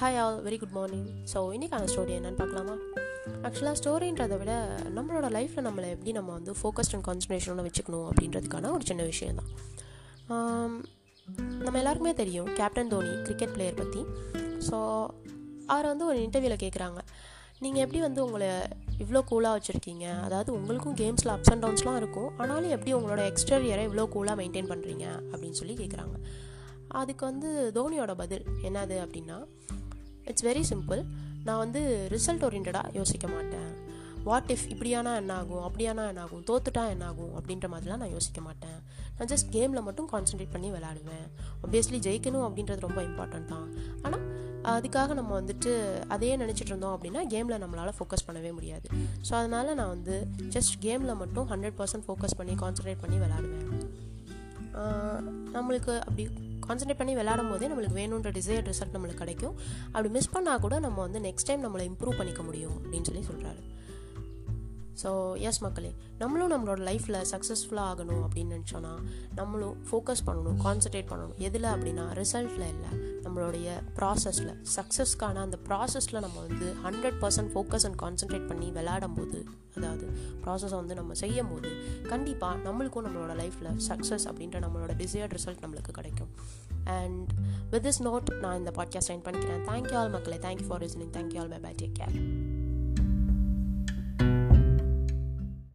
Hi all very good morning so இன்றைக்கான story என்னென்னு பார்க்கலாமா? ஆக்சுவலாக ஸ்டோரின்றதை விட நம்மளோட லைஃப்பில் நம்மளை எப்படி நம்ம வந்து ஃபோக்கஸ்ட் அண்ட் கான்சன்ட்ரேஷனோட வச்சுக்கணும் அப்படின்றதுக்கான ஒரு சின்ன விஷயம் தான். நம்ம எல்லாருக்குமே தெரியும் கேப்டன் தோனி கிரிக்கெட் பிளேயர் பற்றி ஸோ அவர் வந்து ஒரு இன்டர்வியூவில் கேட்குறாங்க நீங்கள் எப்படி வந்து உங்களை இவ்வளோ கூலாக வச்சுருக்கீங்க? அதாவது உங்களுக்கும் கேம்ஸில் அப்ஸ் அண்ட் டவுன்ஸ்லாம் இருக்கும். ஆனாலும் எப்படி உங்களோட எக்ஸ்டீரியரை இவ்வளோ கூலாக மெயின்டைன் பண்ணுறீங்க அப்படின்னு சொல்லி கேட்குறாங்க அதுக்கு வந்து தோனியோட பதில் என்னது அப்படின்னா இட்ஸ் வெரி சிம்பிள் நான் வந்து ரிசல்ட் ஓரியன்டாக யோசிக்க மாட்டேன். வாட் இஃப் இப்படியானா என்ன ஆகும் அப்படியானா என்ன ஆகும் தோத்துட்டா என்ன ஆகும் அப்படின்ற மாதிரிலாம் நான் யோசிக்க மாட்டேன். நான் ஜஸ்ட் கேமில் மட்டும் கான்சென்ட்ரேட் பண்ணி விளாடுவேன் ஒப்வியஸ்லி ஜெயிக்கணும் அப்படின்றது ரொம்ப இம்பார்ட்டன்ட் தான். ஆனால் அதுக்காக நம்ம வந்துட்டு அதையே நினச்சிட்டு இருந்தோம் அப்படின்னா கேமில் நம்மளால் ஃபோக்கஸ் பண்ணவே முடியாது. ஸோ அதனால் நான் வந்து ஜஸ்ட் கேமில் மட்டும் ஹண்ட்ரட் பர்சன்ட் ஃபோக்கஸ் பண்ணி கான்சன்ட்ரேட் பண்ணி விளாடுவேன் நம்மளுக்கு அப்படி கான்சன்ட்ரேட் பண்ணி விளையாடும் போதே நம்மளுக்கு வேணுன்ற டிசைர் ரிசல்ட் நம்மளுக்கு கிடைக்கும். அப்படி மிஸ் பண்ணால் கூட நம்ம வந்து நெக்ஸ்ட் டைம் நம்மளை இம்ப்ரூவ் பண்ணிக்க முடியும் அப்படின்னு சொல்லி சொல்கிறாரு ஸோ எஸ் மக்களே நம்மளும் நம்மளோட லைஃப்பில் சக்ஸஸ்ஃபுல்லாக ஆகணும் அப்படின்னு நினச்சோன்னா நம்மளும் ஃபோக்கஸ் பண்ணணும் கான்சன்ட்ரேட் பண்ணணும். எதில் அப்படின்னா ரிசல்ட்டில் இல்லை நம்மளுடைய ப்ராசஸில் சக்ஸஸ்க்கான அந்த ப்ராசஸில் நம்ம வந்து hundred percent focus and concentrate பண்ணி விளையாடும் போது அதாவது ப்ராசஸை வந்து நம்ம செய்யும் போது கண்டிப்பாக நம்மளுக்கும் நம்மளோட லைஃப்பில் சக்ஸஸ் அப்படின்ற நம்மளோட டிசையர்ட் ரிசல்ட் நம்மளுக்கு கிடைக்கும். அண்ட் வித் திஸ் நோட் நான் இந்த பாட்காஸ்ட் சைன் பண்ணிக்கிறேன். தேங்க்யூ ஆல் மக்களே. Thank you for listening thank you all bye bye take care